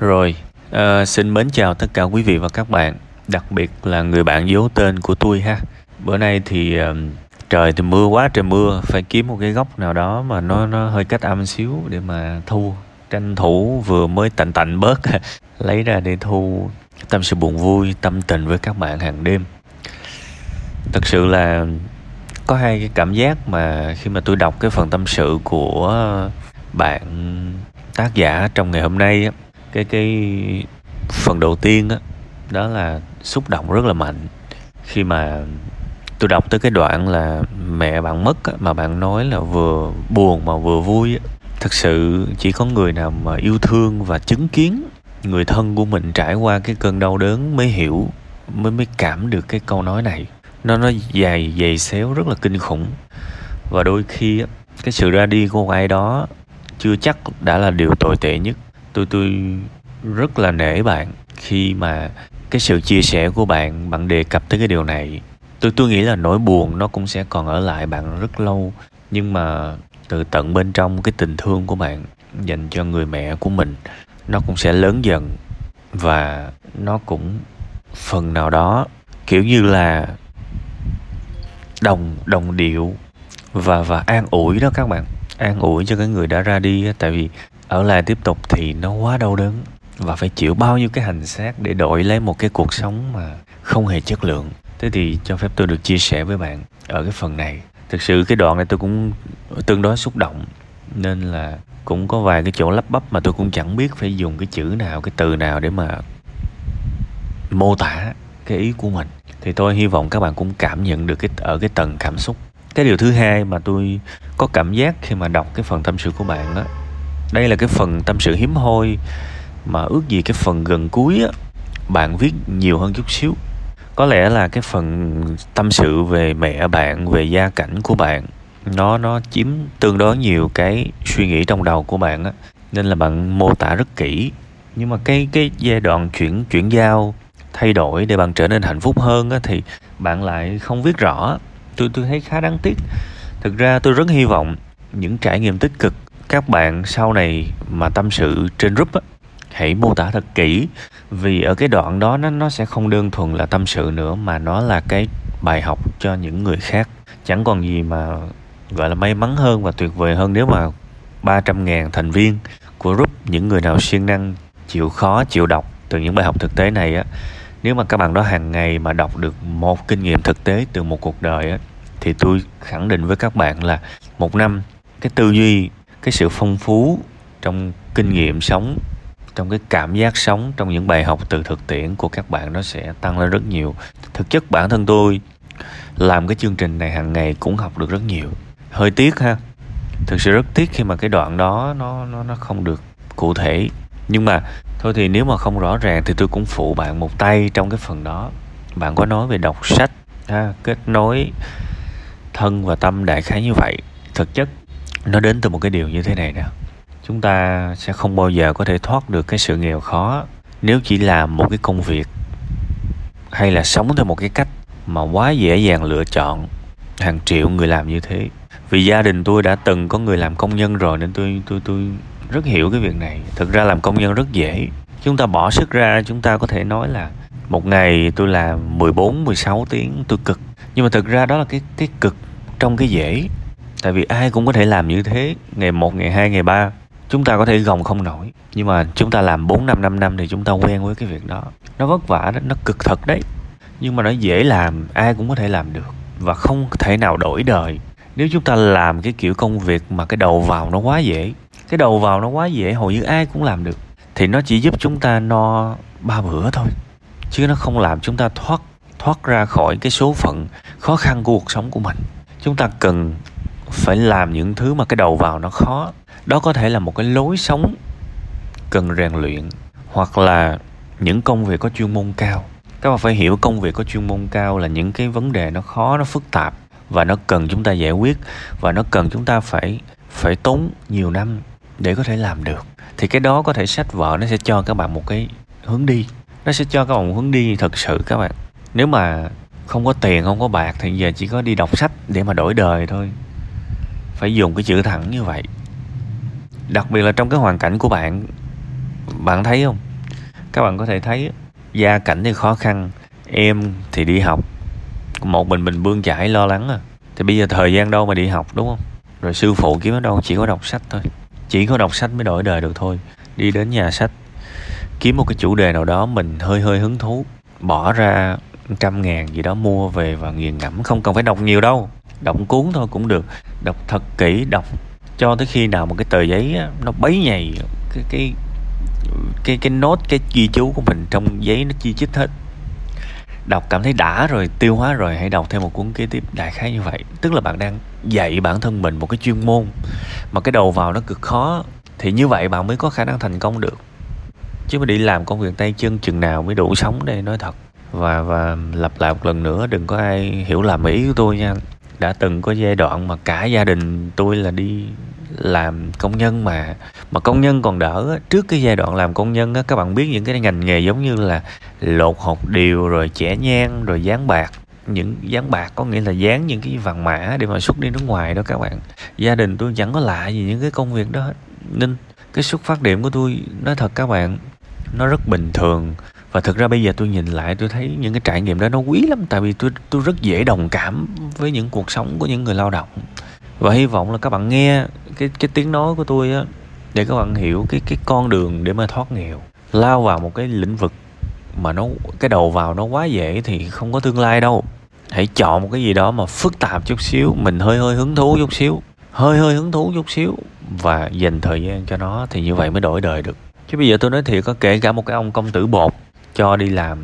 Rồi, à, xin mến chào tất cả quý vị và các bạn, đặc biệt là người bạn giấu tên của tôi ha. Bữa nay thì um, trời thì mưa quá trời mưa, phải kiếm một cái góc nào đó mà nó nó hơi cách âm xíu để mà thu. Tranh thủ vừa mới tạnh tạnh bớt lấy ra để thu tâm sự buồn vui, tâm tình với các bạn hàng đêm. Thật sự là có hai cái cảm giác mà khi mà tôi đọc cái phần tâm sự của bạn tác giả trong ngày hôm nay á cái cái phần đầu tiên á đó là xúc động rất là mạnh. Khi mà tôi đọc tới cái đoạn là mẹ bạn mất á, mà bạn nói là vừa buồn mà vừa vui á. thực sự chỉ có người nào mà yêu thương và chứng kiến người thân của mình trải qua cái cơn đau đớn mới hiểu mới mới cảm được cái câu nói này. Nó nó dài dày xéo rất là kinh khủng. Và đôi khi á, cái sự ra đi của ai đó chưa chắc đã là điều tồi tệ nhất tôi tôi rất là nể bạn khi mà cái sự chia sẻ của bạn bạn đề cập tới cái điều này. Tôi tôi nghĩ là nỗi buồn nó cũng sẽ còn ở lại bạn rất lâu, nhưng mà từ tận bên trong cái tình thương của bạn dành cho người mẹ của mình, nó cũng sẽ lớn dần và nó cũng phần nào đó kiểu như là đồng đồng điệu và và an ủi đó các bạn. An ủi cho cái người đã ra đi tại vì ở lại tiếp tục thì nó quá đau đớn. Và phải chịu bao nhiêu cái hành xác để đổi lấy một cái cuộc sống mà không hề chất lượng. Thế thì cho phép tôi được chia sẻ với bạn ở cái phần này. Thực sự cái đoạn này tôi cũng tương đối xúc động. Nên là cũng có vài cái chỗ lắp bắp mà tôi cũng chẳng biết phải dùng cái chữ nào, cái từ nào để mà mô tả cái ý của mình. Thì tôi hy vọng các bạn cũng cảm nhận được cái, ở cái tầng cảm xúc. Cái điều thứ hai mà tôi có cảm giác khi mà đọc cái phần tâm sự của bạn đó đây là cái phần tâm sự hiếm hoi mà ước gì cái phần gần cuối á, bạn viết nhiều hơn chút xíu. Có lẽ là cái phần tâm sự về mẹ bạn, về gia cảnh của bạn, nó nó chiếm tương đối nhiều cái suy nghĩ trong đầu của bạn á. Nên là bạn mô tả rất kỹ. Nhưng mà cái cái giai đoạn chuyển chuyển giao, thay đổi để bạn trở nên hạnh phúc hơn á, thì bạn lại không viết rõ. Tôi tôi thấy khá đáng tiếc. Thực ra tôi rất hy vọng những trải nghiệm tích cực các bạn sau này mà tâm sự trên group á, hãy mô tả thật kỹ. Vì ở cái đoạn đó nó nó sẽ không đơn thuần là tâm sự nữa, mà nó là cái bài học cho những người khác. Chẳng còn gì mà, gọi là, may mắn hơn và tuyệt vời hơn nếu mà 300 ngàn thành viên của group, những người nào siêng năng, chịu khó, chịu đọc từ những bài học thực tế này á, nếu mà các bạn đó hàng ngày mà đọc được một kinh nghiệm thực tế từ một cuộc đời á, thì tôi khẳng định với các bạn là một năm, cái tư duy cái sự phong phú trong kinh nghiệm sống trong cái cảm giác sống trong những bài học từ thực tiễn của các bạn nó sẽ tăng lên rất nhiều. Thực chất bản thân tôi làm cái chương trình này hàng ngày cũng học được rất nhiều. Hơi tiếc ha thực sự rất tiếc khi mà cái đoạn đó nó nó nó không được cụ thể. Nhưng mà thôi thì nếu mà không rõ ràng thì tôi cũng phụ bạn một tay trong cái phần đó. Bạn có nói về đọc sách ha, kết nối thân và tâm đại khái như vậy. Thực chất nó đến từ một cái điều như thế này nè. Chúng ta sẽ không bao giờ có thể thoát được cái sự nghèo khó nếu chỉ làm một cái công việc hay là sống theo một cái cách mà quá dễ dàng lựa chọn hàng triệu người làm như thế. Vì gia đình tôi đã từng có người làm công nhân rồi nên tôi tôi tôi rất hiểu cái việc này. Thực ra làm công nhân rất dễ. Chúng ta bỏ sức ra, chúng ta có thể nói là một ngày tôi làm 14 16 tiếng tôi cực. Nhưng mà thực ra đó là cái cái cực trong cái dễ tại vì ai cũng có thể làm như thế ngày 1, ngày 2, ngày 3 chúng ta có thể gồng không nổi nhưng mà chúng ta làm 4 năm 5 năm thì chúng ta quen với cái việc đó. Nó vất vả đó nó cực thật đấy. Nhưng mà nó dễ làm ai cũng có thể làm được. Và không thể nào đổi đời. Nếu chúng ta làm cái kiểu công việc mà cái đầu vào nó quá dễ cái đầu vào nó quá dễ hầu như ai cũng làm được thì nó chỉ giúp chúng ta no ba bữa thôi. Chứ nó không làm chúng ta thoát thoát ra khỏi cái số phận khó khăn của cuộc sống của mình. Chúng ta cần phải làm những thứ mà cái đầu vào nó khó. Đó có thể là một cái lối sống cần rèn luyện, hoặc là những công việc có chuyên môn cao. Các bạn phải hiểu công việc có chuyên môn cao là những cái vấn đề nó khó, nó phức tạp, và nó cần chúng ta giải quyết, và nó cần chúng ta phải phải tốn nhiều năm để có thể làm được. Thì cái đó có thể sách vở, nó sẽ cho các bạn một cái hướng đi. Nó sẽ cho các bạn một hướng đi thật sự các bạn. Nếu mà không có tiền, không có bạc thì giờ chỉ có đi đọc sách để mà đổi đời thôi phải dùng cái chữ thẳng như vậy. Đặc biệt là trong cái hoàn cảnh của bạn bạn thấy không? Các bạn có thể thấy gia cảnh thì khó khăn, em thì đi học, một mình mình bươn chải lo lắng à. Thì bây giờ thời gian đâu mà đi học, đúng không? Rồi sư phụ kiếm ở đâu, chỉ có đọc sách thôi. Chỉ có đọc sách mới đổi đời được thôi. Đi đến nhà sách, kiếm một cái chủ đề nào đó mình hơi hơi hứng thú, bỏ ra trăm ngàn gì đó mua về và nghiền ngẫm, không cần phải đọc nhiều đâu đọc cuốn thôi cũng được. Đọc thật kỹ đọc cho tới khi nào một cái tờ giấy á, nó bấy nhầy cái cái cái cái nốt cái ghi chú của mình trong giấy nó chi chít hết. Đọc cảm thấy đã rồi tiêu hóa rồi hãy đọc thêm một cuốn kế tiếp đại khái như vậy. Tức là bạn đang dạy bản thân mình một cái chuyên môn mà cái đầu vào nó cực khó thì như vậy bạn mới có khả năng thành công được. Chứ mà đi làm công việc tay chân chừng nào mới đủ sống đây nói thật. Và và lặp lại một lần nữa đừng có ai hiểu lầm ý của tôi nha đã từng có giai đoạn mà cả gia đình tôi là đi làm công nhân mà mà công nhân còn đỡ. Trước cái giai đoạn làm công nhân á, các bạn biết những cái ngành nghề giống như là lột hột điều, rồi chẻ nhang, rồi dán bạc. Những dán bạc có nghĩa là dán những cái vàng mã để mà xuất đi nước ngoài đó các bạn. Gia đình tôi chẳng có lạ gì những cái công việc đó hết. Nên cái xuất phát điểm của tôi, nói thật các bạn, nó rất bình thường và thực ra bây giờ tôi nhìn lại, tôi thấy những cái trải nghiệm đó nó quý lắm. Tại vì tôi tôi rất dễ đồng cảm với những cuộc sống của những người lao động. Và hy vọng là các bạn nghe cái cái tiếng nói của tôi á, để các bạn hiểu cái cái con đường để mà thoát nghèo. Lao vào một cái lĩnh vực mà nó, cái đầu vào nó quá dễ thì không có tương lai đâu. Hãy chọn một cái gì đó mà phức tạp chút xíu, mình hơi hơi hứng thú chút xíu. Hơi hơi hứng thú chút xíu và dành thời gian cho nó thì như vậy mới đổi đời được. Chứ bây giờ tôi nói thiệt có kể cả một cái ông công tử bột cho đi làm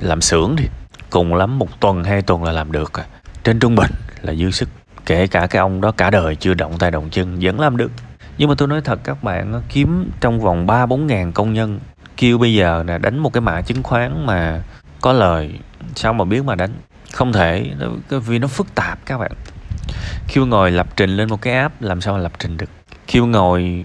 làm xưởng đi. Cùng lắm một tuần, hai tuần là làm được. À. trên trung bình là dư sức. Kể cả cái ông đó cả đời chưa động tay động chân, vẫn làm được. Nhưng mà tôi nói thật, các bạn kiếm trong vòng ba, bốn ngàn công nhân, kêu bây giờ là đánh một cái mã chứng khoán mà có lời, sao mà biết mà đánh? Không thể vì nó phức tạp các bạn. Kêu ngồi lập trình lên một cái app, làm sao mà lập trình được? Kêu ngồi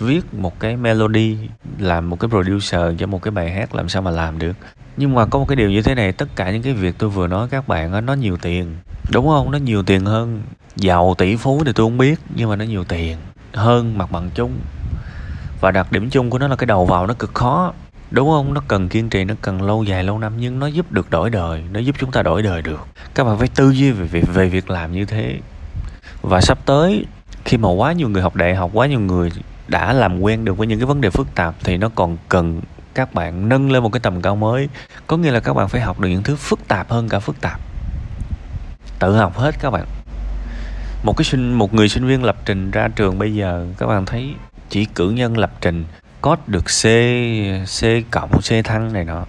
viết một cái melody làm một cái producer cho một cái bài hát làm sao mà làm được? Nhưng mà có một cái điều như thế này tất cả những cái việc tôi vừa nói các bạn đó, nó nhiều tiền. Đúng không? Nó nhiều tiền hơn giàu tỷ phú thì tôi không biết nhưng mà nó nhiều tiền hơn mặt bằng chung. Và đặc điểm chung của nó là cái đầu vào nó cực khó. Đúng không? Nó cần kiên trì nó cần lâu dài lâu năm nhưng nó giúp được đổi đời nó giúp chúng ta đổi đời được. Các bạn phải tư duy về việc về việc làm như thế. Và sắp tới khi mà quá nhiều người học đại học quá nhiều người đã làm quen được với những cái vấn đề phức tạp thì nó còn cần các bạn nâng lên một cái tầm cao mới. Có nghĩa là các bạn phải học được những thứ phức tạp hơn cả phức tạp. Tự học hết các bạn. Một cái sinh, một người sinh viên lập trình ra trường bây giờ, các bạn thấy chỉ cử nhân lập trình code được C C cộng, C thăng này nọ,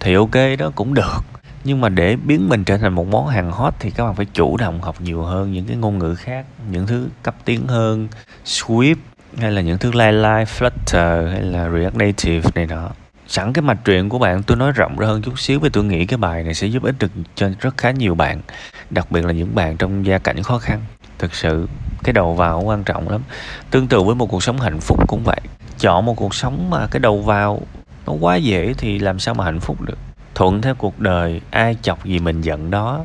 thì ok đó, cũng được. Nhưng mà để biến mình trở thành một món hàng hot thì các bạn phải chủ động học nhiều hơn những cái ngôn ngữ khác, những thứ cấp tiến hơn Swift hay là những thứ Line Flutter, hay là React Native này nọ. Sẵn cái mạch truyện của bạn, tôi nói rộng ra hơn chút xíu vì tôi nghĩ cái bài này sẽ giúp ích được cho rất khá nhiều bạn, đặc biệt là những bạn trong gia cảnh khó khăn. Thực sự, cái đầu vào quan trọng lắm. Tương tự với một cuộc sống hạnh phúc cũng vậy. Chọn một cuộc sống mà cái đầu vào nó quá dễ thì làm sao mà hạnh phúc được? Thuận theo cuộc đời, ai chọc gì mình giận đó?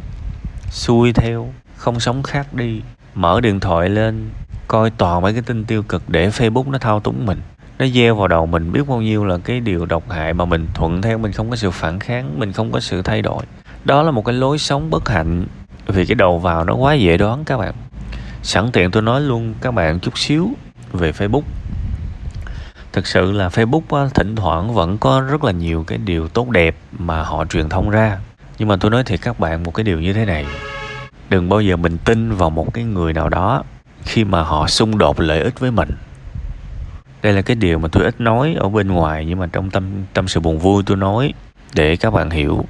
Xuôi theo, không sống khác đi. Mở điện thoại lên coi toàn mấy cái tin tiêu cực để facebook nó thao túng mình. Nó gieo vào đầu mình biết bao nhiêu là cái điều độc hại mà mình thuận theo mình không có sự phản kháng mình không có sự thay đổi. Đó là một cái lối sống bất hạnh vì cái đầu vào nó quá dễ đoán các bạn. Sẵn tiện tôi nói luôn các bạn chút xíu về facebook. Thực sự là facebook á, thỉnh thoảng vẫn có rất là nhiều cái điều tốt đẹp mà họ truyền thông ra. Nhưng mà tôi nói thiệt các bạn một cái điều như thế này. Đừng bao giờ mình tin vào một cái người nào đó khi mà họ xung đột lợi ích với mình. Đây là cái điều mà tôi ít nói ở bên ngoài, nhưng mà trong tâm tâm sự buồn vui tôi nói để các bạn hiểu.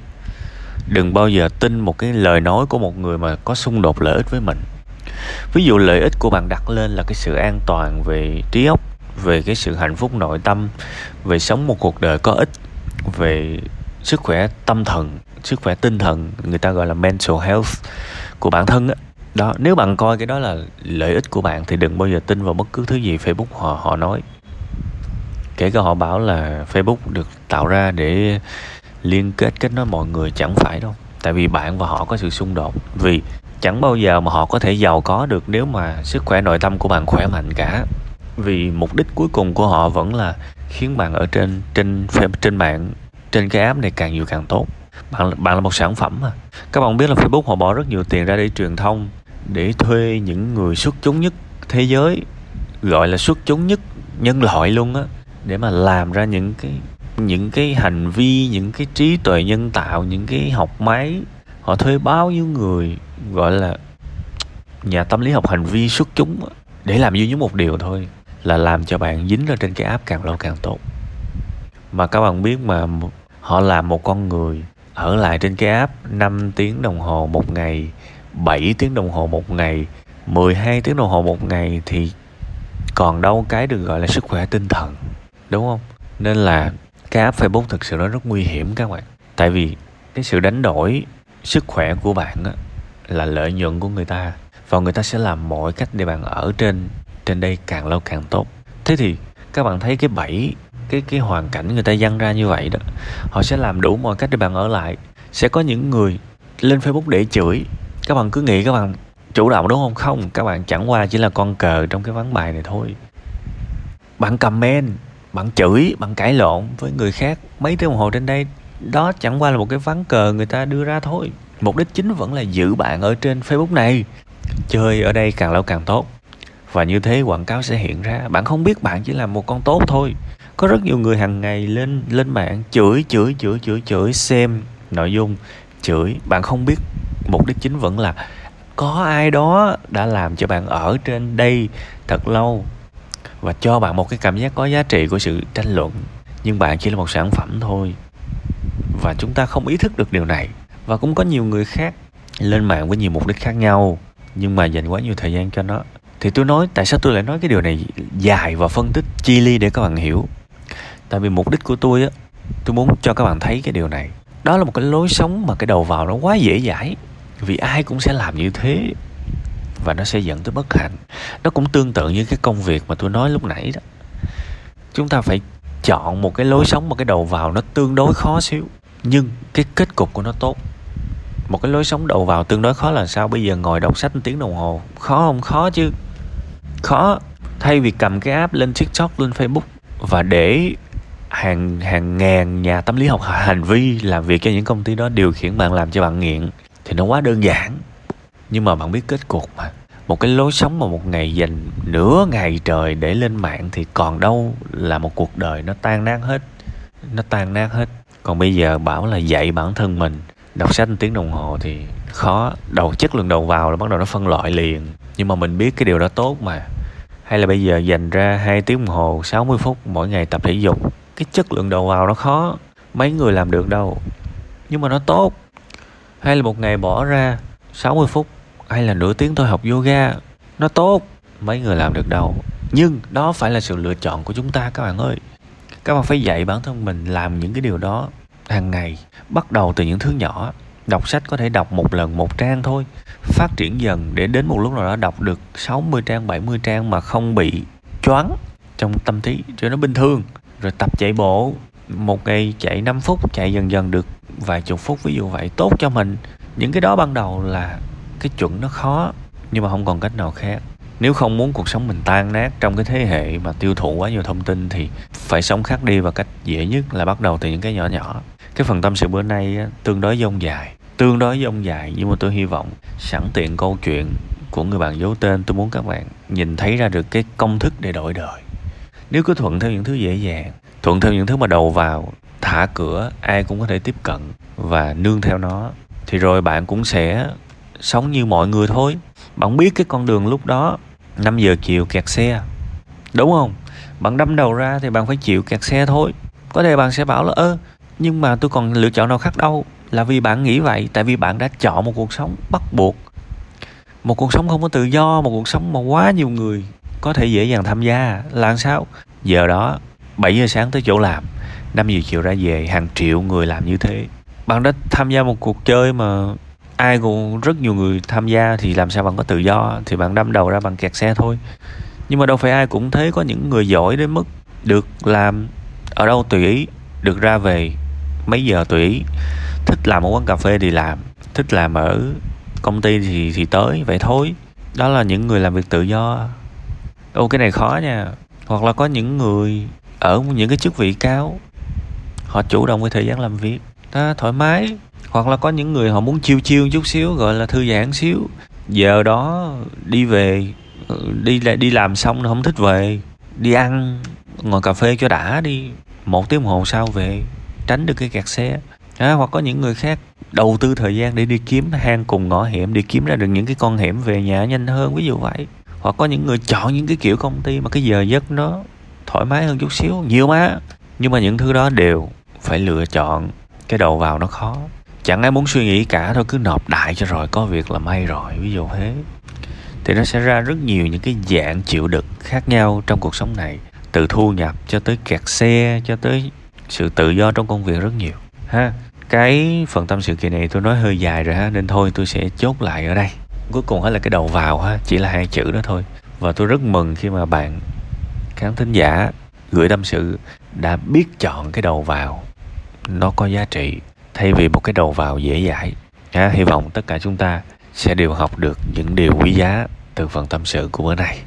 Đừng bao giờ tin một cái lời nói của một người mà có xung đột lợi ích với mình. Ví dụ lợi ích của bạn đặt lên là cái sự an toàn về trí óc, về cái sự hạnh phúc nội tâm, về sống một cuộc đời có ích, về sức khỏe tâm thần, sức khỏe tinh thần, người ta gọi là mental health của bản thân á đó, nếu bạn coi cái đó là lợi ích của bạn thì đừng bao giờ tin vào bất cứ thứ gì facebook họ họ nói. Kể cả họ bảo là facebook được tạo ra để liên kết kết nối mọi người chẳng phải đâu. Tại vì bạn và họ có sự xung đột. Vì chẳng bao giờ mà họ có thể giàu có được nếu mà sức khỏe nội tâm của bạn khỏe mạnh cả. Vì mục đích cuối cùng của họ vẫn là khiến bạn ở trên trên trên mạng, trên cái app này càng nhiều càng tốt. Bạn bạn là một sản phẩm mà. Các bạn biết là Facebook họ bỏ rất nhiều tiền ra để truyền thông để thuê những người xuất chúng nhất thế giới, gọi là xuất chúng nhất nhân loại luôn á, để mà làm ra những cái những cái hành vi, những cái trí tuệ nhân tạo, những cái học máy. Họ thuê bao nhiêu người, gọi là nhà tâm lý học hành vi xuất chúng để làm duy nhất một điều thôi, là làm cho bạn dính ra trên cái app càng lâu càng tốt. Mà các bạn biết mà, họ làm một con người ở lại trên cái app 5 tiếng đồng hồ một ngày 7 tiếng đồng hồ một ngày 12 tiếng đồng hồ một ngày thì còn đâu cái được gọi là sức khỏe tinh thần đúng không? Nên là cái app Facebook thực sự nó rất nguy hiểm các bạn. Tại vì cái sự đánh đổi sức khỏe của bạn á, là lợi nhuận của người ta và người ta sẽ làm mọi cách để bạn ở trên trên đây càng lâu càng tốt. Thế thì các bạn thấy cái bẫy cái cái hoàn cảnh người ta dăng ra như vậy đó họ sẽ làm đủ mọi cách để bạn ở lại. Sẽ có những người lên facebook để chửi các bạn cứ nghĩ các bạn chủ động đúng không? Không, các bạn chẳng qua chỉ là con cờ trong cái ván bài này thôi. Bạn comment, bạn chửi, bạn cãi lộn với người khác. Mấy tiếng đồng hồ trên đây, đó chẳng qua là một cái ván cờ người ta đưa ra thôi. Mục đích chính vẫn là giữ bạn ở trên facebook này. Chơi ở đây càng lâu càng tốt. Và như thế quảng cáo sẽ hiện ra. Bạn không biết bạn chỉ là một con tốt thôi. Có rất nhiều người hàng ngày lên lên mạng chửi chửi chửi chửi chửi, xem nội dung, chửi. Bạn không biết mục đích chính vẫn là có ai đó đã làm cho bạn ở trên đây thật lâu và cho bạn một cái cảm giác có giá trị của sự tranh luận. Nhưng bạn chỉ là một sản phẩm thôi. Và chúng ta không ý thức được điều này. Và cũng có nhiều người khác lên mạng với nhiều mục đích khác nhau, nhưng mà dành quá nhiều thời gian cho nó. Thì tôi nói, tại sao tôi lại nói cái điều này dài và phân tích, chi ly để các bạn hiểu? Tại vì mục đích của tôi á, tôi muốn cho các bạn thấy cái điều này. Đó là một cái lối sống mà cái đầu vào nó quá dễ dãi vì ai cũng sẽ làm như thế, và nó sẽ dẫn tới bất hạnh. Nó cũng tương tự như cái công việc mà tôi nói lúc nãy đó. Chúng ta phải chọn một cái lối sống, một cái đầu vào nó tương đối khó xíu, nhưng cái kết cục của nó tốt. Một cái lối sống đầu vào tương đối khó là sao? Bây giờ ngồi đọc sách một tiếng đồng hồ, khó không? Khó chứ. Khó. Thay vì cầm cái app lên tiktok, lên facebook, và để hàng hàng ngàn nhà tâm lý học hành vi làm việc cho những công ty đó điều khiển bạn, làm cho bạn nghiện thì nó quá đơn giản. Nhưng mà bạn biết kết cục mà. Một cái lối sống mà một ngày dành nửa ngày trời để lên mạng thì còn đâu là một cuộc đời nó tan nát hết. Nó tan nát hết. Còn bây giờ bảo là dạy bản thân mình, đọc sách tiếng đồng hồ thì khó. Đầu chất lượng đầu vào là bắt đầu nó phân loại liền. Nhưng mà mình biết cái điều đó tốt mà. Hay là bây giờ dành ra 2 tiếng đồng hồ 60 phút mỗi ngày tập thể dục, cái chất lượng đầu vào nó khó. Mấy người làm được đâu. Nhưng mà nó tốt hay là một ngày bỏ ra 60 phút, hay là nửa tiếng tôi học yoga, nó tốt, mấy người làm được đâu. Nhưng đó phải là sự lựa chọn của chúng ta các bạn ơi. Các bạn phải dạy bản thân mình làm những cái điều đó hàng ngày, bắt đầu từ những thứ nhỏ. Đọc sách có thể đọc một lần một trang thôi, phát triển dần để đến một lúc nào đó đọc được 60 trang 70 trang mà không bị choáng trong tâm trí, cho nó bình thường. Rồi tập chạy bộ một ngày chạy 5 phút, chạy dần dần được vài chục phút, ví dụ vậy, tốt cho mình. Những cái đó ban đầu là cái chuẩn nó khó, nhưng mà không còn cách nào khác. Nếu không muốn cuộc sống mình tan nát trong cái thế hệ mà tiêu thụ quá nhiều thông tin thì phải sống khác đi và cách dễ nhất là bắt đầu từ những cái nhỏ nhỏ. Cái phần tâm sự bữa nay tương đối dông dài, tương đối dông dài nhưng mà tôi hy vọng sẵn tiện câu chuyện của người bạn giấu tên tôi muốn các bạn nhìn thấy ra được cái công thức để đổi đời. Nếu cứ thuận theo những thứ dễ dàng thuận theo những thứ mà đầu vào, thả cửa, ai cũng có thể tiếp cận và nương theo nó. Thì rồi bạn cũng sẽ sống như mọi người thôi. Bạn biết cái con đường lúc đó 5 giờ chiều kẹt xe. Đúng không? Bạn đâm đầu ra thì bạn phải chịu kẹt xe thôi. Có thể bạn sẽ bảo là, ơ, nhưng mà tôi còn lựa chọn nào khác đâu, là vì bạn nghĩ vậy, tại vì bạn đã chọn một cuộc sống bắt buộc. Một cuộc sống không có tự do, một cuộc sống mà quá nhiều người có thể dễ dàng tham gia. Là sao? Giờ đó 7 giờ sáng tới chỗ làm. 5 giờ chiều ra về, hàng triệu người làm như thế. Bạn đã tham gia một cuộc chơi mà ai cũng rất nhiều người tham gia thì làm sao bạn có tự do? Thì bạn đâm đầu ra bằng kẹt xe thôi. Nhưng mà đâu phải ai cũng thế có những người giỏi đến mức được làm ở đâu tùy ý, được ra về mấy giờ tùy ý. Thích làm ở quán cà phê thì làm, thích làm ở công ty thì thì tới, vậy thôi. Đó là những người làm việc tự do. Ô, cái này khó nha. Hoặc là có những người ở những cái chức vị cao họ chủ động cái thời gian làm việc. Đó, thoải mái. Hoặc là có những người họ muốn chiêu chiêu chút xíu gọi là thư giãn xíu. Giờ đó đi về ừ, đi đi đi làm xong không thích về đi ăn ngồi cà phê cho đã đi. Một tiếng hồ sau về tránh được cái kẹt xe. À, hoặc có những người khác đầu tư thời gian để đi kiếm hang cùng ngõ hẻm để kiếm ra được những cái con hẻm về nhà nhanh hơn ví dụ vậy. Hoặc có những người chọn những cái kiểu công ty mà cái giờ giấc nó thoải mái hơn chút xíu, nhiều mà. Nhưng mà những thứ đó đều phải lựa chọn, cái đầu vào nó khó. Chẳng ai muốn suy nghĩ cả, thôi cứ nộp đại cho rồi, có việc là may rồi, ví dụ thế. Thì nó sẽ ra rất nhiều những cái dạng chịu đựng khác nhau trong cuộc sống này, từ thu nhập cho tới kẹt xe, cho tới sự tự do trong công việc rất nhiều. Ha, cái phần tâm sự kỳ này tôi nói hơi dài rồi ha, nên thôi tôi sẽ chốt lại ở đây. Cuối cùng hết là cái đầu vào ha, chỉ là hai chữ đó thôi. Và tôi rất mừng khi mà bạn khán thính giả gửi tâm sự đã biết chọn cái đầu vào nó có giá trị. Thay vì một cái đầu vào dễ dãi à, hy vọng tất cả chúng ta sẽ đều học được những điều quý giá từ phần tâm sự của bữa nay.